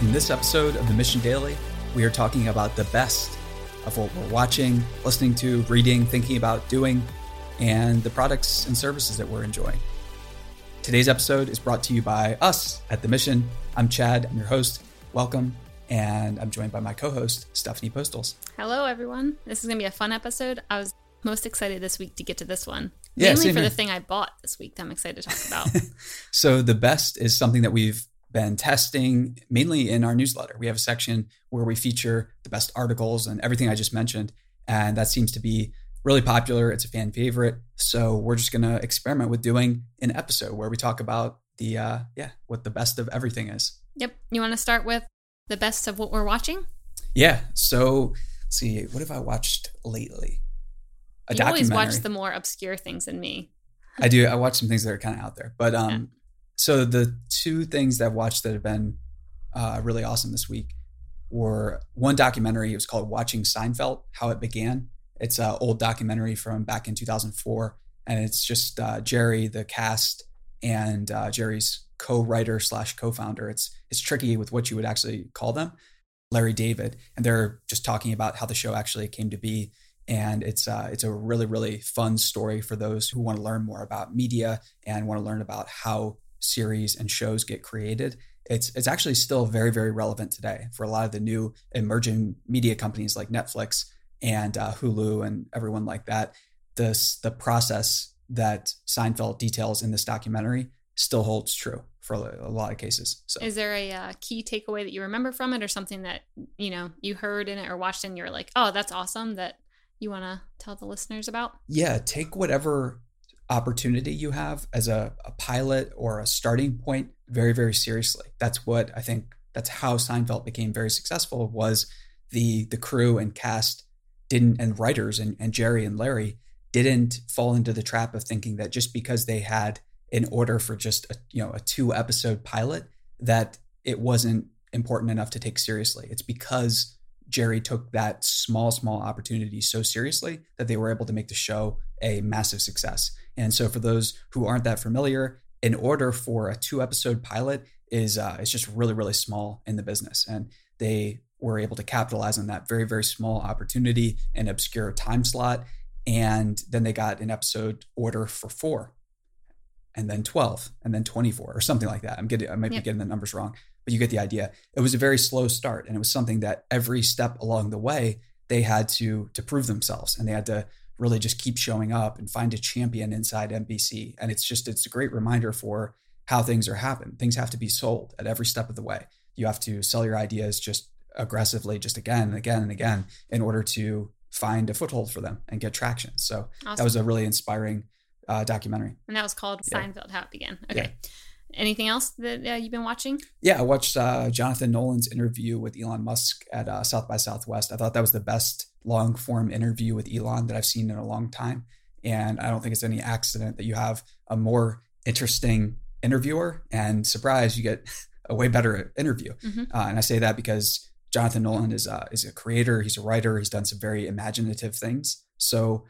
In this episode of the Mission Daily, we are talking about the best of what we're watching, listening to, reading, thinking about, doing, and the products and services that we're enjoying. Today's episode is brought to you by us at The Mission. I'm Chad, I'm your host. Welcome. And I'm joined by my co host, Stephanie Postles. Hello, everyone. This is going to be a fun episode. I was most excited this week to get to this one. Yeah, Mainly for here. the thing I bought this week that I'm excited to talk about. So, the best is something that we've been testing mainly in our newsletter. We have a section where we feature the best articles and everything I just mentioned. And that seems to be really popular. It's a fan favorite. So, we're just going to experiment with doing an episode where we talk about the, uh, yeah, what the best of everything is. yep. You want to start with the best of what we're watching? Yeah. So, let's see, what have I watched lately? A you always watch the more obscure things than me. I do. I watch some things that are kind of out there, but um. So the two things that I've watched that have been uh, really awesome this week were one documentary. It was called "Watching Seinfeld: How It Began." It's an old documentary from back in 2004, and it's just uh, Jerry, the cast, and uh, Jerry's co-writer slash co-founder. It's it's tricky with what you would actually call them, Larry David, and they're just talking about how the show actually came to be and it's uh, it's a really really fun story for those who want to learn more about media and want to learn about how series and shows get created. It's it's actually still very very relevant today for a lot of the new emerging media companies like Netflix and uh, Hulu and everyone like that. This the process that Seinfeld details in this documentary still holds true for a, lot of cases. So Is there a uh, key takeaway that you remember from it or something that, you know, you heard in it or watched and you're like, oh, that's awesome that you want to tell the listeners about? yeah, take whatever opportunity you have as a, a pilot or a starting point very, very seriously. That's what I think that's how Seinfeld became very successful was the the crew and cast didn't and writers and, and Jerry and Larry didn't fall into the trap of thinking that just because they had an order for just a you know a two episode pilot that it wasn't important enough to take seriously. It's because Jerry took that small, small opportunity so seriously that they were able to make the show a massive success. And so, for those who aren't that familiar, in order for a two episode pilot is uh, is just really, really small in the business, and they were able to capitalize on that very, very small opportunity and obscure time slot. And then they got an episode order for four, and then twelve, and then twenty four, or something like that. I'm getting, I might Yep. be getting the numbers wrong, but you get the idea. It was a very slow start, and it was something that every step along the way they had to to prove themselves, and they had to really just keep showing up and find a champion inside NBC. And it's just it's a great reminder for how things are happening. Things have to be sold at every step of the way. You have to sell your ideas just aggressively, just again and again and again, in order to find a foothold for them and get traction. So Awesome. that was a really inspiring uh, documentary. and that was called Yeah. Seinfeld How It Began. Okay. Anything else that uh, you've been watching? Yeah, I watched uh, Jonathan Nolan's interview with Elon Musk at uh, South by Southwest. I thought that was the best long form interview with Elon that I've seen in a long time. And I don't think it's any accident that you have a more interesting interviewer and surprise, you get a way better interview. Mhm. Uh, and I say that because Jonathan Nolan is a, is a creator, he's a writer, he's done some very imaginative things. So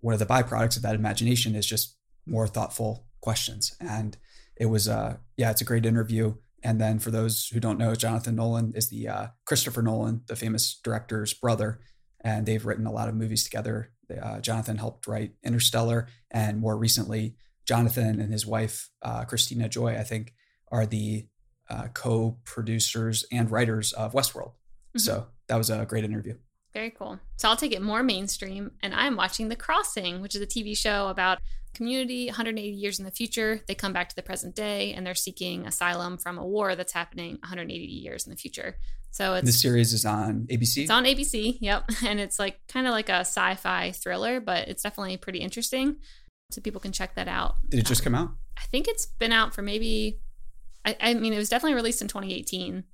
one of the byproducts of that imagination is just more thoughtful questions. And it was, uh, yeah, it's a great interview. And then for those who don't know, Jonathan Nolan is the uh, Christopher Nolan, the famous director's brother, and they've written a lot of movies together. Uh, Jonathan helped write Interstellar, and more recently, Jonathan and his wife uh, Christina Joy, I think, are the uh, co-producers and writers of Westworld. Mhm. So that was a great interview. Very cool. So I'll take it more mainstream, and I'm watching The Crossing, which is a TV show about community 180 years in the future. They come back to the present day, and they're seeking asylum from a war that's happening 180 years in the future. So it's This series is on ABC. it's on ABC. Yep, and it's like kind of like a sci-fi thriller, but it's definitely pretty interesting. So people can check that out. Did it just come out? I think it's been out for maybe. I, I mean, it was definitely released in 2018,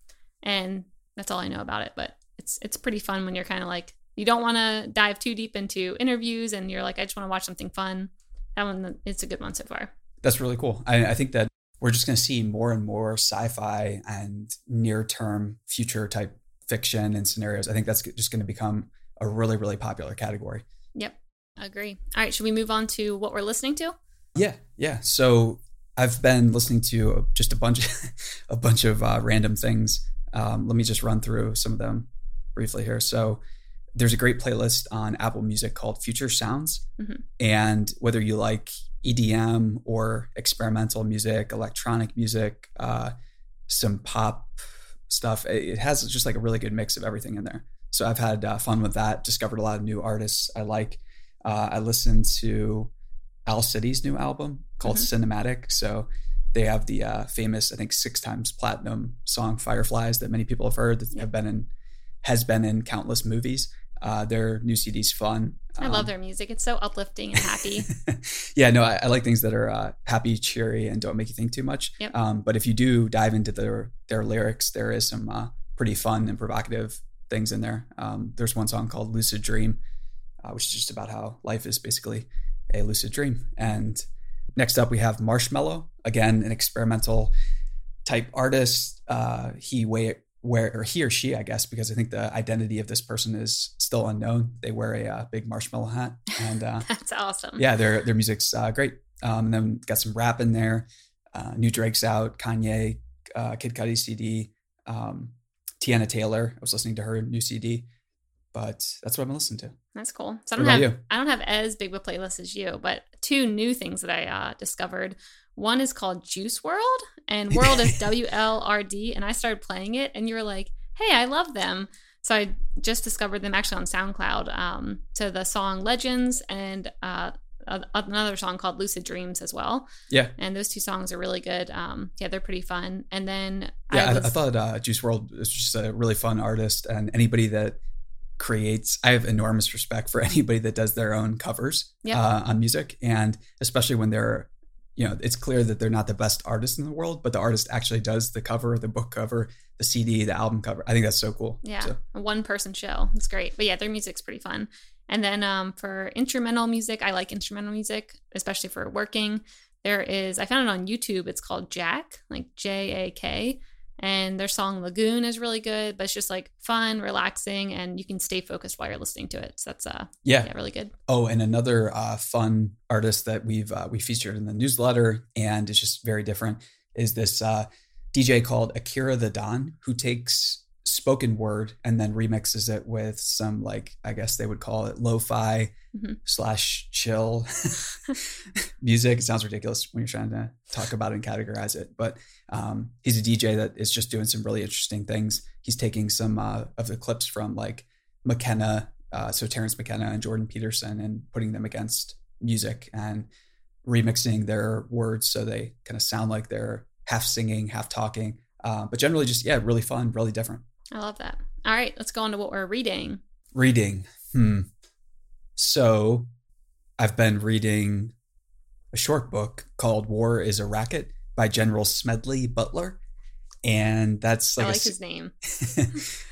and that's all I know about it. But it's it's pretty fun when you're kind of like you don't want to dive too deep into interviews, and you're like, I just want to watch something fun. That one, it's a good one so far. That's really cool. I, I think that we're just going to see more and more sci-fi and near-term future type fiction and scenarios. I think that's just going to become a really, really popular category. Yep, agree. All right, should we move on to what we're listening to? Yeah, yeah. So I've been listening to just a bunch, a bunch of uh, random things Um, let me just run through some of them briefly here. So there's a great playlist on Apple Music called Future Sounds. Mhm. And whether you like EDM or experimental music, electronic music, uh, some pop stuff, it has just like a really good mix of everything in there. So I've had uh, fun with that, discovered a lot of new artists I like. Uh, I listened to Owl City's new album called Cinematic. So they have the uh, famous, I think, six times platinum song "Fireflies" that many people have heard that Yeah. have been in, has been in countless movies. Uh, their new CD's fun. I love Um, their music. It's so uplifting and happy. yeah, no, I, I like things that are uh, happy, cheery, and don't make you think too much. Yep. Um, but if you do dive into their their lyrics, there is some uh, pretty fun and provocative things in there. Um, there's one song called "Lucid Dream," uh, which is just about how life is basically a lucid dream. And next up, we have Marshmello, again, an experimental type artist. Uh, he wear, wear or he or she, I guess, because I think the identity of this person is still unknown. They wear a uh, big marshmallow hat, and uh, That's awesome. yeah, their their music's uh, great. Um, and then got some rap in there. Uh, new Drake's out. Kanye, uh, Kid Cudi CD. Um, Teyana Taylor. I was listening to her new CD, but that's what I've been listening to. That's cool. So I don't have you? I don't have as big of a playlist as you, but two new things that I uh, discovered. One is called Juice WRLD, and World is W L R D, and I started playing it, and you were like, "Hey, I love them." So I just discovered them actually on SoundCloud um, to the song Legends and uh, another song called Lucid Dreams as well. Yeah. And those two songs are really good. Um, yeah, they're pretty fun. And then Yeah, I, was, I thought uh, Juice WRLD is just a really fun artist, and anybody that creates, I have enormous respect for anybody that does their own covers Yep. uh, on music, and especially when they're, you know, it's clear that they're not the best artist in the world, but the artist actually does the cover, the book cover, the CD, the album cover. I think that's so cool. Yeah, So, a one person show. It's great. But yeah, their music's pretty fun. And then um, for instrumental music, I like instrumental music, especially for working. There is, I found it on YouTube. It's called Jack, like J A K. And their song Lagoon is really good, but it's just like fun, relaxing, and you can stay focused while you're listening to it. So that's uh, yeah. yeah, really good. Oh, and another uh, fun artist that we've uh, we featured in the newsletter, and it's just very different, is this uh, DJ called Akira the Don, who takes spoken word and then remixes it with some like I guess they would call it lo-fi Mhm. slash chill music. It sounds ridiculous when you're trying to talk about it and categorize it, but um, he's a DJ that is just doing some really interesting things. He's taking some uh, of the clips from like McKenna, uh, so Terence McKenna and Jordan Peterson, and putting them against music and remixing their words so they kind of sound like they're half singing, half talking. Uh, but generally, just yeah, really fun, really different. I love that. All right, let's go on to what we're reading. Reading. Hmm. So I've been reading a short book called War is a Racket by General Smedley Butler. And that's like, I a like s- his name.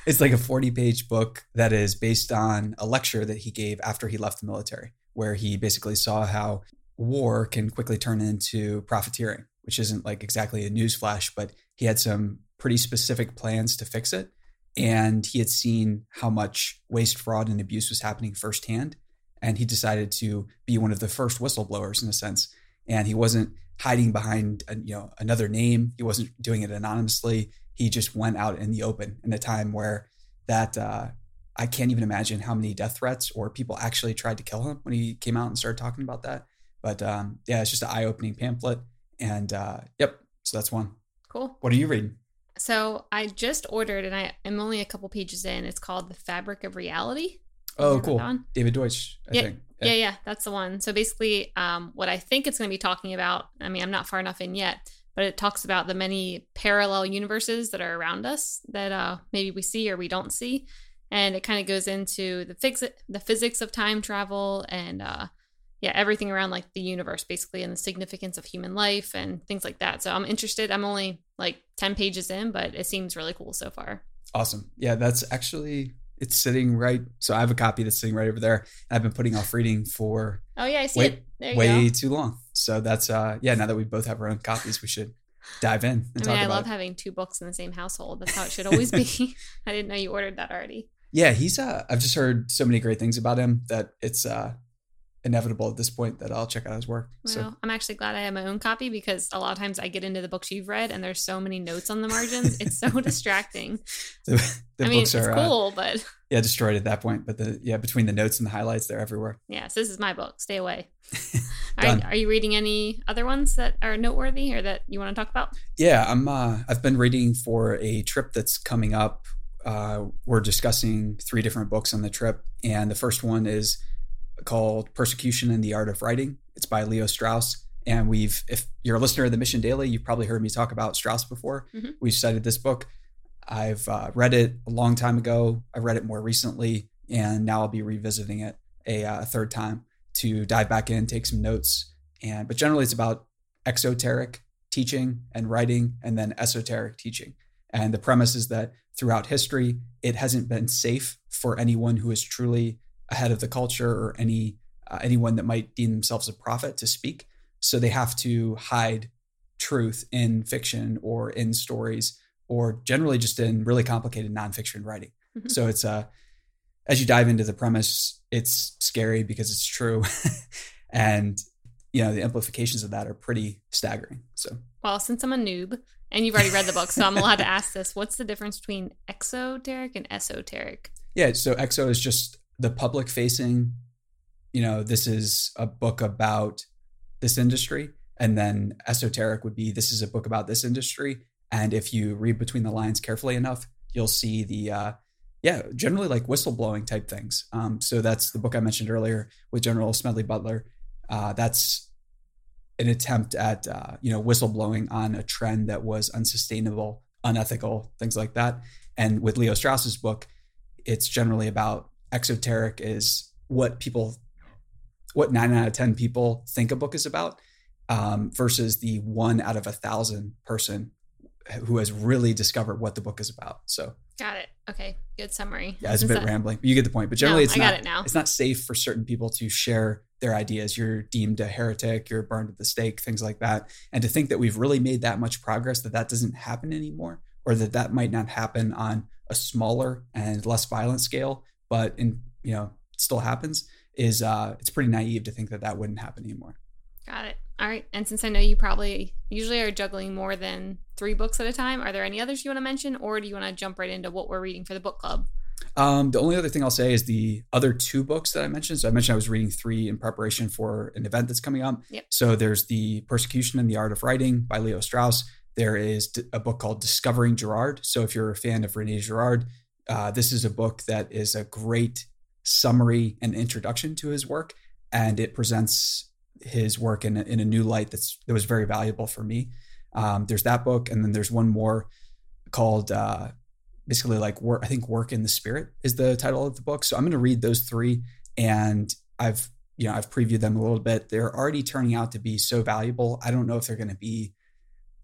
it's like a 40 page book that is based on a lecture that he gave after he left the military, where he basically saw how war can quickly turn into profiteering, which isn't like exactly a news flash, but he had some pretty specific plans to fix it. And he had seen how much waste, fraud, and abuse was happening firsthand. And he decided to be one of the first whistleblowers in a sense. And he wasn't hiding behind a, you know another name. He wasn't doing it anonymously. He just went out in the open in a time where that uh, I can't even imagine how many death threats or people actually tried to kill him when he came out and started talking about that. But um, yeah, it's just an eye-opening pamphlet. And uh, yep, so that's one. Cool. What are you reading? So I just ordered, and I am only a couple pages in. It's called The Fabric of Reality. Oh, cool. David Deutsch, I Yeah, think. Yeah, yeah, that's the one. So basically, um, what I think it's going to be talking about, I mean, I'm not far enough in yet, but it talks about the many parallel universes that are around us that uh, maybe we see or we don't see. And it kind of goes into the, fix- the physics of time travel and, uh, yeah, everything around like the universe, basically, and the significance of human life and things like that. So I'm interested. I'm only like 10 pages in, but it seems really cool so far. Awesome. Yeah, that's actually it's sitting right. So I have a copy that's sitting right over there. I've been putting off reading for Oh, yeah, I see Wait- it. There you way go. too long. So that's uh yeah, now that we both have our own copies, we should dive in and I talk mean, I love it. having two books in the same household. That's how it should always be. I didn't know you ordered that already. Yeah, he's uh I've just heard so many great things about him that it's uh inevitable at this point that I'll check out his work. Well, so I'm actually glad I have my own copy because a lot of times I get into the books you've read and there's so many notes on the margins. It's so distracting. the, the I mean, books it's are uh, cool, but yeah destroyed at that point. But the yeah between the notes and the highlights, they're everywhere. yes, this is my book. Stay away. Right, are you reading any other ones that are noteworthy or that you want to talk about? Yeah, I'm. Uh, I've been reading for a trip that's coming up. Uh, we're discussing three different books on the trip, and the first one is called "Persecution and the Art of Writing." It's by Leo Strauss, and we've. If you're a listener of the Mission Daily, you've probably heard me talk about Strauss before. Mhm. We've cited this book. I've uh, read it a long time ago. I read it more recently, and now I'll be revisiting it a uh, third time to dive back in, take some notes, and but generally it's about exoteric teaching and writing, and then esoteric teaching. And the premise is that throughout history, it hasn't been safe for anyone who is truly ahead of the culture or any uh, anyone that might deem themselves a prophet to speak. So they have to hide truth in fiction or in stories, or generally just in really complicated nonfiction writing. Mhm. So it's uh, as you dive into the premise, it's scary because it's true, and you know the implications of that are pretty staggering. So Well, since I'm a noob and you've already read the book, so I'm allowed to ask this. What's the difference between exoteric and esoteric? yeah, so EXO is just the public facing. You know, this is a book about this industry, and then esoteric would be this is a book about this industry. And if you read between the lines carefully enough, you'll see the uh, yeah, generally like whistleblowing type things. Um, so that's the book I mentioned earlier with General Smedley Butler. Uh, that's an attempt at uh, you know whistleblowing on a trend that was unsustainable, unethical, things like that. And with Leo Strauss's book, it's generally about exoteric is what people, what nine out of ten people think a book is about, um, versus the one out of a thousand person who has really discovered what the book is about. So Got it. Okay, good summary. yeah, it's a bit that- rambling, but you get the point. But generally, No, it's I not. got it now. It's not safe for certain people to share their ideas. You're deemed a heretic. You're burned at the stake. Things like that. And to think that we've really made that much progress that that doesn't happen anymore, or that that might not happen on a smaller and less violent scale, but in you know still happens, is uh, it's pretty naive to think that that wouldn't happen anymore. Got it. All right. And since I know you probably usually are juggling more than three books at a time, are there any others you want to mention, or do you want to jump right into what we're reading for the book club? Um, the only other thing I'll say is the other two books that I mentioned. So I mentioned I was reading three in preparation for an event that's coming up. Yep. So there's the Persecution and the Art of Writing by Leo Strauss. There is a book called Discovering Girard. So if you're a fan of Rene Girard, uh, this is a book that is a great summary and introduction to his work, and it presents his work in a, in a new light that's that was very valuable for me. Um, there's that book, and then there's one more called uh, basically like work. I think "Work in the Spirit" is the title of the book. So I'm going to read those three, and I've you know I've previewed them a little bit. They're already turning out to be so valuable. I don't know if they're going to be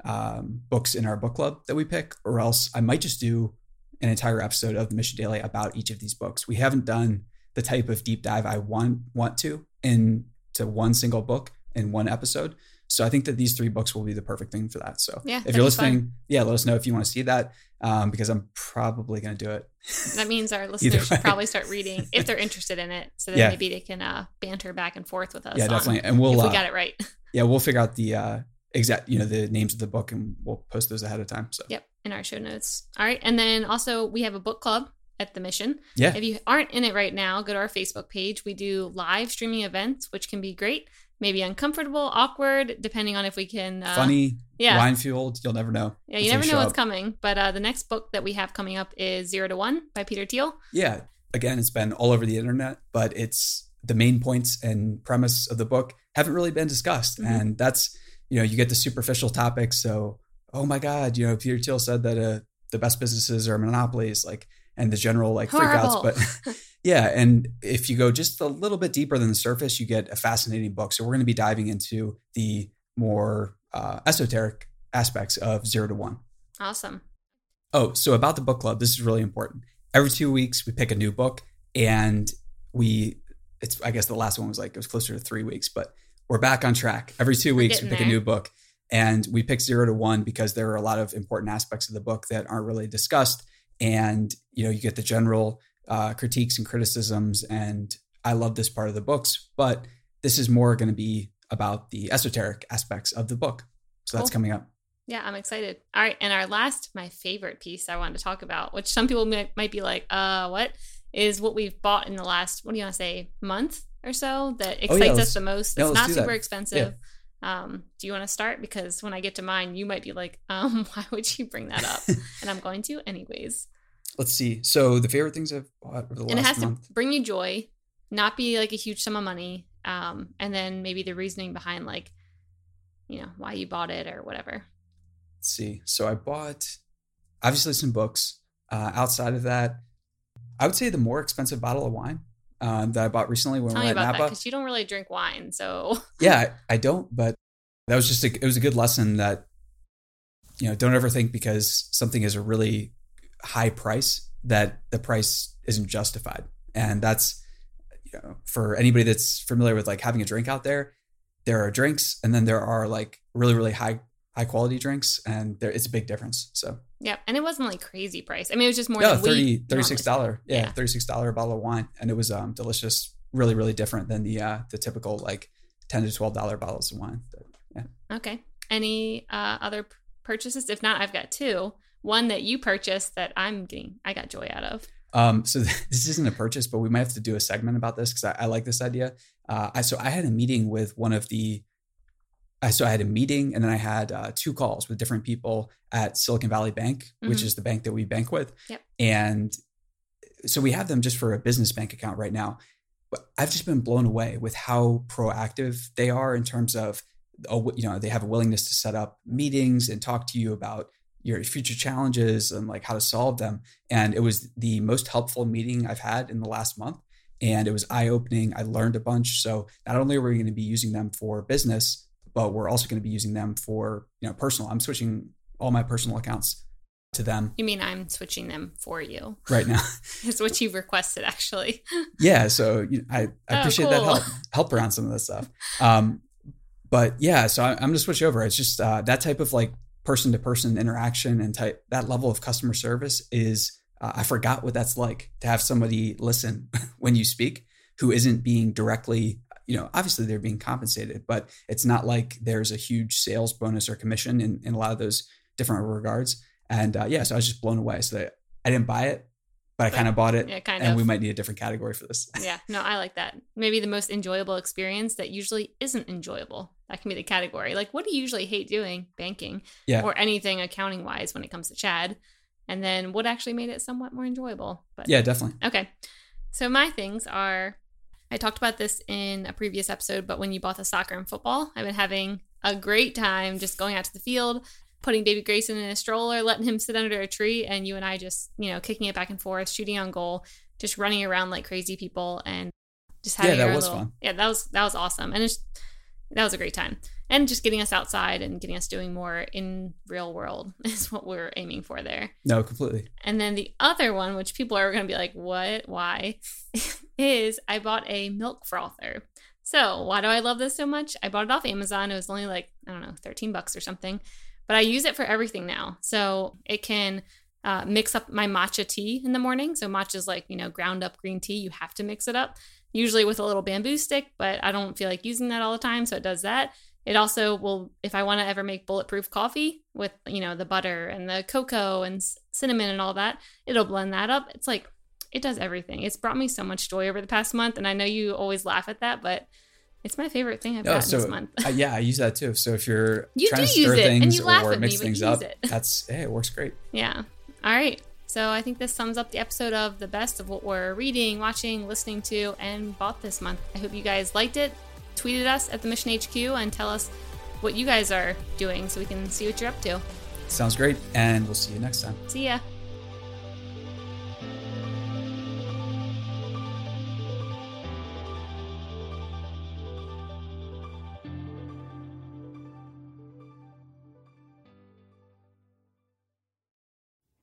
um, books in our book club that we pick, or else I might just do an entire episode of the Mission Daily about each of these books. We haven't done the type of deep dive I want want to into one single book in one episode. So I think that these three books will be the perfect thing for that. So Yeah, if you're be fun. listening, yeah, let us know if you want to see that um, because I'm probably going to do it. That means our listeners should probably start reading if they're interested in it, so that Yeah. maybe they can uh, banter back and forth with us. yeah, definitely. And we'll if we uh, got it right. yeah we'll figure out the uh, exact you know the names of the book and we'll post those ahead of time. So Yep, in our show notes. All right, and then also we have a book club at the mission. yeah, If you aren't in it right now, go to our Facebook page. We do live streaming events, which can be great. Maybe uncomfortable, awkward, depending on if we can. Uh, funny, yeah, wine fueled. You'll never know. yeah. You never know what's up. coming. But uh, the next book that we have coming up is Zero to One by Peter Thiel. yeah again it's been all over the internet but it's the main points and premise of the book haven't really been discussed Mhm. and that's you know you get the superficial topics so oh my god you know peter thiel said that uh, the best businesses are monopolies like and the general like freakouts but yeah and if you go just a little bit deeper than the surface you get a fascinating book so we're going to be diving into the more uh, esoteric aspects of zero to one Awesome. Oh, so about the book club, this is really important. Every two weeks, we pick a new book, and we, it's, I guess the last one was like, it was closer to three weeks, but we're back on track. Every two We're weeks, we pick a new book, and we pick zero to one because there are a lot of important aspects of the book that aren't really discussed. And, you know, you get the general uh, critiques and criticisms. And I love this part of the books, but this is more going to be about the esoteric aspects of the book. So that's Cool. coming up. Yeah, I'm excited. All right, and our last, my favorite piece I wanted to talk about, which some people might, might be like, uh, what is what we've bought in the last, what do you want to say, month or so that Oh, yeah, excites let's- the most? It's let's not do that. super expensive. Um, do you want to start? Because when I get to mine, you might be like, um, why would you bring that up? and I'm going to anyways. Let's see. So the favorite things I've bought over the last year. and it has month. to bring you joy, not be like a huge sum of money. Um, and then maybe the reasoning behind like, you know, why you bought it or whatever. Let's see. So I bought obviously some books. Uh, outside of that, I would say the more expensive bottle of wine um, that I bought recently when Tell we were at Napa. because you don't really drink wine, so yeah, I, I don't, but that was just a, it was a good lesson that you know don't ever think because something is a really high price that the price isn't justified, and that's you know for anybody that's familiar with like having a drink out there, there are drinks and then there are like really really high high quality drinks, and there it's a big difference. So yeah. And it wasn't like crazy price. I mean, it was just more no, than we 30 normally 36 dollar yeah, Yeah. 36 dollar bottle of wine and it was um delicious really really different than the uh the typical like 10 to 12 dollar bottles of wine But, yeah Okay. Any uh, other purchases? If not, I've got two. One that you purchased that I'm getting, I got joy out of. um so this isn't a purchase but we might have to do a segment about this because I, I like this idea uh i so i had a meeting with one of the so I had a meeting and then I had uh, two calls with different people at Silicon Valley Bank, which Mhm. is the bank that we bank with. Yep. And so we have them just for a business bank account right now. But I've just been blown away with how proactive they are in terms of, you know, they have a willingness to set up meetings and talk to you about your future challenges and like how to solve them. And it was the most helpful meeting I've had in the last month. And it was eye opening. I learned a bunch. So not only are we going to be using them for business, but we're also going to be using them for you know personal. I'm switching all my personal accounts to them You mean I'm switching them for you? right now. It's what you've requested, actually. yeah, so you know, I, I Oh, appreciate that help help around some of this stuff. Um, but yeah, so I, I'm gonna switch over. It's just uh, that type of like person to person interaction and type that level of customer service is uh, I forgot what that's like to have somebody listen when you speak who isn't being directly you know obviously they're being compensated but it's not like there's a huge sales bonus or commission in, in a lot of those different regards and uh, yeah so i was just blown away so that i didn't buy it but i kind of bought it Yeah, kind and of. we might need a different category for this yeah, no, I like that. Maybe the most enjoyable experience that usually isn't enjoyable. That can be the category. Like, what do you usually hate doing? Banking yeah or anything accounting wise when it comes to Chad. And then what actually made it somewhat more enjoyable. But yeah definitely Okay. So my things are I talked about this in a previous episode, but when you bought the soccer and football, I've been having a great time just going out to the field, putting baby Grayson in a stroller, letting him sit under a tree, and you and I just, you know, kicking it back and forth, shooting on goal, just running around like crazy people and just Yeah, having that our was little, fun. Yeah, that was that was awesome. And it's that was a great time. And just getting us outside and getting us doing more in real world is what we're aiming for there. no completely And then the other one, which people are going to be like, what? Why? is I bought a milk frother. So, why do I love this so much? I bought it off Amazon. It was only like, I don't know, 13 bucks or something. But I use it for everything now. So, it can uh, mix up my matcha tea in the morning. So, matcha is like, you know, ground up green tea. You have to mix it up, usually with a little bamboo stick, but I don't feel like using that all the time. So, it does that. It also will, if I want to ever make bulletproof coffee with, you know, the butter and the cocoa and s- cinnamon and all that, it'll blend that up. It's like, it does everything. It's brought me so much joy over the past month. And I know you always laugh at that, but it's my favorite thing I've Oh, gotten so this month. uh, yeah, I use that too. So if you're You trying do to stir use it, and things you laugh or at me, mix but things up, that's hey, it works great. Yeah. All right. So I think this sums up the episode of the best of what we're reading, watching, listening to, and bought this month. I hope you guys liked it. Tweeted us at the Mission HQ and tell us what you guys are doing so we can see what you're up to. Sounds great, and we'll see you next time. See ya.